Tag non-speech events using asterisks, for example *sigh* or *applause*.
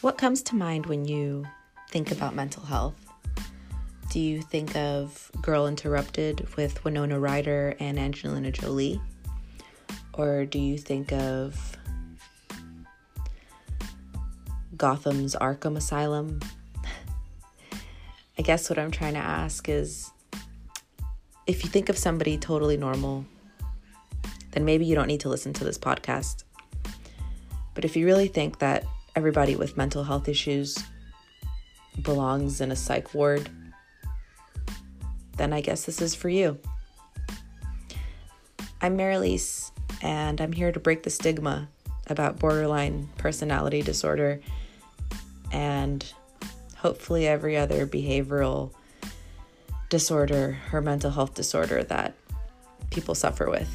What comes to mind when you think about mental health? Do you think of Girl Interrupted with Winona Ryder and Angelina Jolie? Or do you think of Gotham's Arkham Asylum? *laughs* I guess what I'm trying to ask is if you think of somebody totally normal, then maybe you don't need to listen to this podcast. But if you really think that everybody with mental health issues belongs in a psych ward, then I guess this is for you. I'm Marilise, and I'm here to break the stigma about borderline personality disorder and hopefully every other behavioral disorder or mental health disorder that people suffer with.